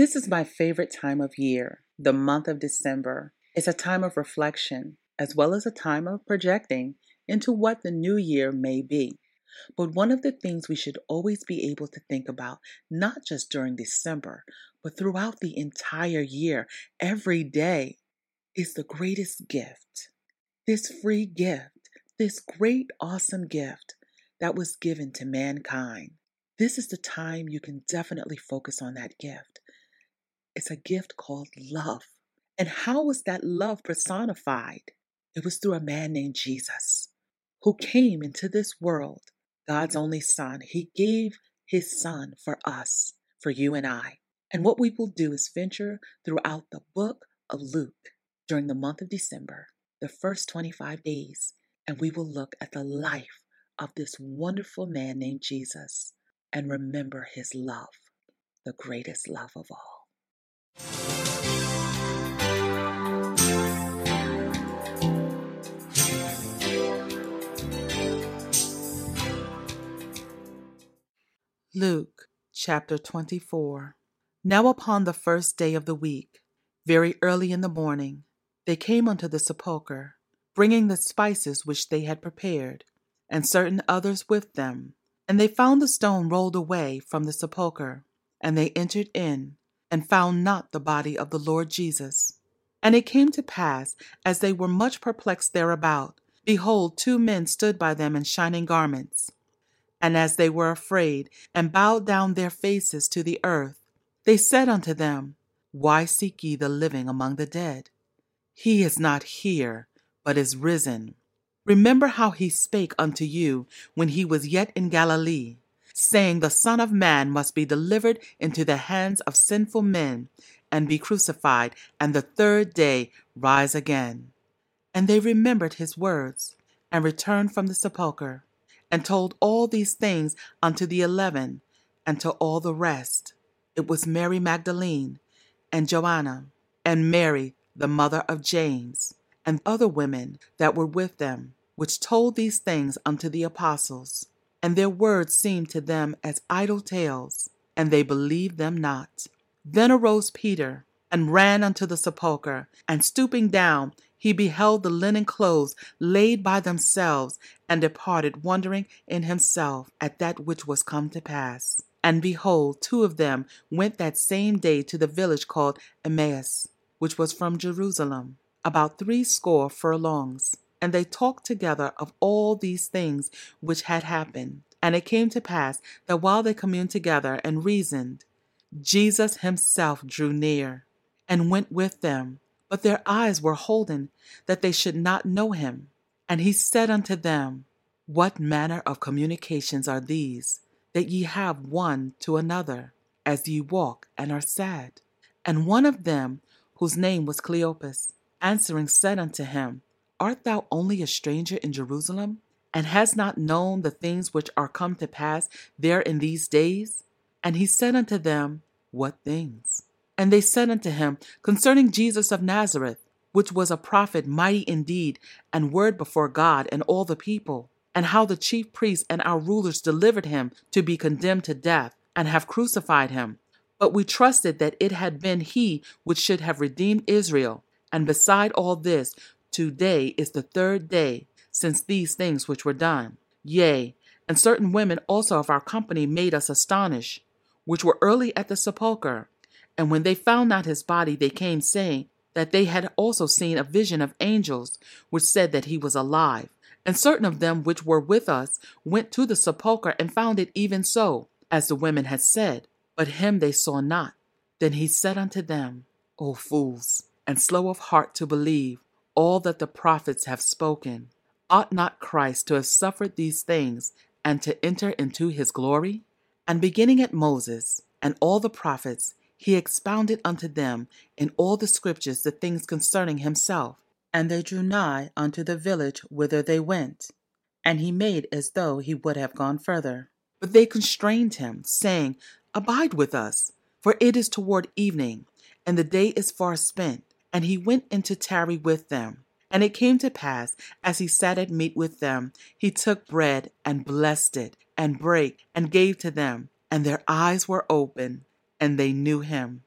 This is my favorite time of year, the month of December. It's a time of reflection, as well as a time of projecting into what the new year may be. But one of the things we should always be able to think about, not just during December, but throughout the entire year, every day, is the greatest gift. This free gift, this great, awesome gift that was given to mankind. This is the time you can definitely focus on that gift. It's a gift called love. And how was that love personified? It was through a man named Jesus who came into this world, God's only Son. He gave his Son for us, for you and I. And what we will do is venture throughout the book of Luke during the month of December, the first 25 days, and we will look at the life of this wonderful man named Jesus and remember his love, the greatest love of all. Luke chapter 24. Now upon the first day of the week, very early in the morning, they came unto the sepulchre, bringing the spices which they had prepared, and certain others with them. And they found the stone rolled away from the sepulchre, and they entered in, and found not the body of the Lord Jesus. And it came to pass, as they were much perplexed thereabout, behold, two men stood by them in shining garments and as they were afraid, and bowed down their faces to the earth, they said unto them, Why seek ye the living among the dead? He is not here, but is risen. Remember how he spake unto you when he was yet in Galilee, saying, The Son of Man must be delivered into the hands of sinful men, and be crucified, and the third day rise again. And they remembered his words, and returned from the sepulchre and told all these things unto the eleven and to all the rest. It was Mary Magdalene and Joanna and Mary, the mother of James, and other women that were with them, which told these things unto the apostles. And their words seemed to them as idle tales, and they believed them not. Then arose Peter and ran unto the sepulchre, and stooping down, he beheld the linen clothes laid by themselves, and departed, wondering in himself at that which was come to pass. And behold, two of them went that same day to the village called Emmaus, which was from Jerusalem, about threescore furlongs. And they talked together of all these things which had happened. And it came to pass that while they communed together and reasoned, Jesus himself drew near and went with them but their eyes were holden that they should not know him. And he said unto them, What manner of communications are these that ye have one to another, as ye walk and are sad? And one of them, whose name was Cleopas, answering said unto him, Art thou only a stranger in Jerusalem, and hast not known the things which are come to pass there in these days? And he said unto them, What things? And they said unto him concerning Jesus of Nazareth, which was a prophet mighty indeed, and word before God and all the people, and how the chief priests and our rulers delivered him to be condemned to death, and have crucified him. But we trusted that it had been he which should have redeemed Israel. And beside all this, today is the third day since these things which were done. Yea, and certain women also of our company made us astonish, which were early at the sepulchre and when they found not his body, they came saying that they had also seen a vision of angels, which said that he was alive. And certain of them which were with us went to the sepulchre and found it even so, as the women had said, but him they saw not. Then he said unto them, O fools, and slow of heart to believe all that the prophets have spoken. Ought not Christ to have suffered these things and to enter into his glory? And beginning at Moses and all the prophets, he expounded unto them in all the scriptures the things concerning himself. And they drew nigh unto the village whither they went. And he made as though he would have gone further. But they constrained him, saying, Abide with us, for it is toward evening, and the day is far spent. And he went in to tarry with them. And it came to pass, as he sat at meat with them, he took bread and blessed it, and brake, and gave to them. And their eyes were open, and they knew him,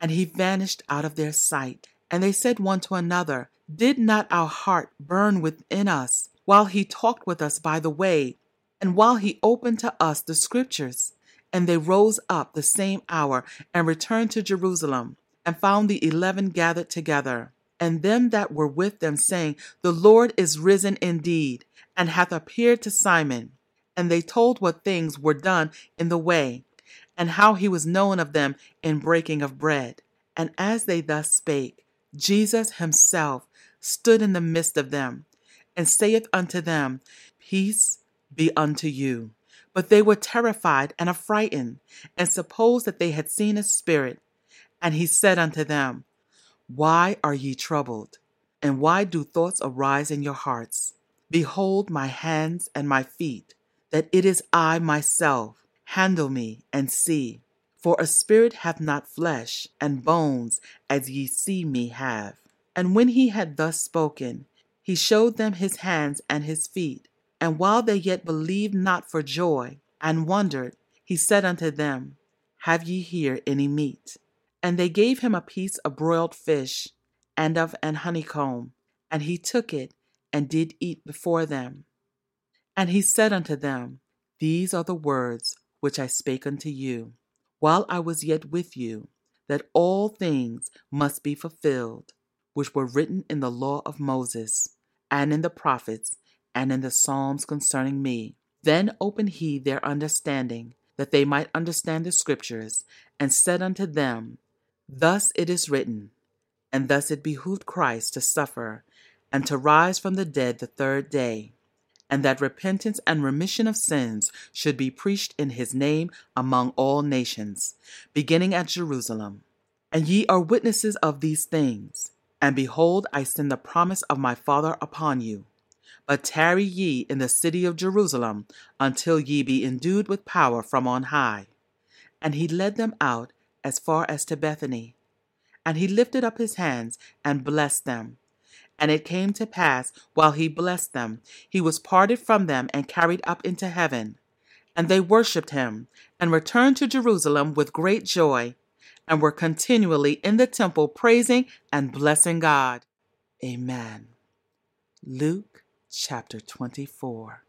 and he vanished out of their sight. And they said one to another, Did not our heart burn within us while he talked with us by the way, and while he opened to us the scriptures? And they rose up the same hour and returned to Jerusalem, and found the eleven gathered together, and them that were with them, saying, The Lord is risen indeed, and hath appeared to Simon. And they told what things were done in the way, and how he was known of them in breaking of bread. And as they thus spake, Jesus himself stood in the midst of them, and saith unto them, Peace be unto you. But they were terrified and affrighted, and supposed that they had seen a spirit. And he said unto them, Why are ye troubled? And why do thoughts arise in your hearts? Behold my hands and my feet, that it is I myself handle me and see. For a spirit hath not flesh and bones as ye see me have. And when he had thus spoken, he showed them his hands and his feet. And while they yet believed not for joy, and wondered, he said unto them, Have ye here any meat? And they gave him a piece of broiled fish, and of an honeycomb, and he took it, and did eat before them. And he said unto them, These are the words which I spake unto you, while I was yet with you, that all things must be fulfilled, which were written in the law of Moses, and in the prophets, and in the Psalms concerning me. Then opened he their understanding, that they might understand the Scriptures, and said unto them, Thus it is written, and thus it behooved Christ to suffer, and to rise from the dead the third day and that repentance and remission of sins should be preached in his name among all nations, beginning at Jerusalem. And ye are witnesses of these things. And behold, I send the promise of my Father upon you. But tarry ye in the city of Jerusalem until ye be endued with power from on high. And he led them out as far as to Bethany. And he lifted up his hands and blessed them. And it came to pass, while he blessed them, he was parted from them and carried up into heaven. And they worshipped him, and returned to Jerusalem with great joy, and were continually in the temple praising and blessing God. Amen. Luke chapter 24.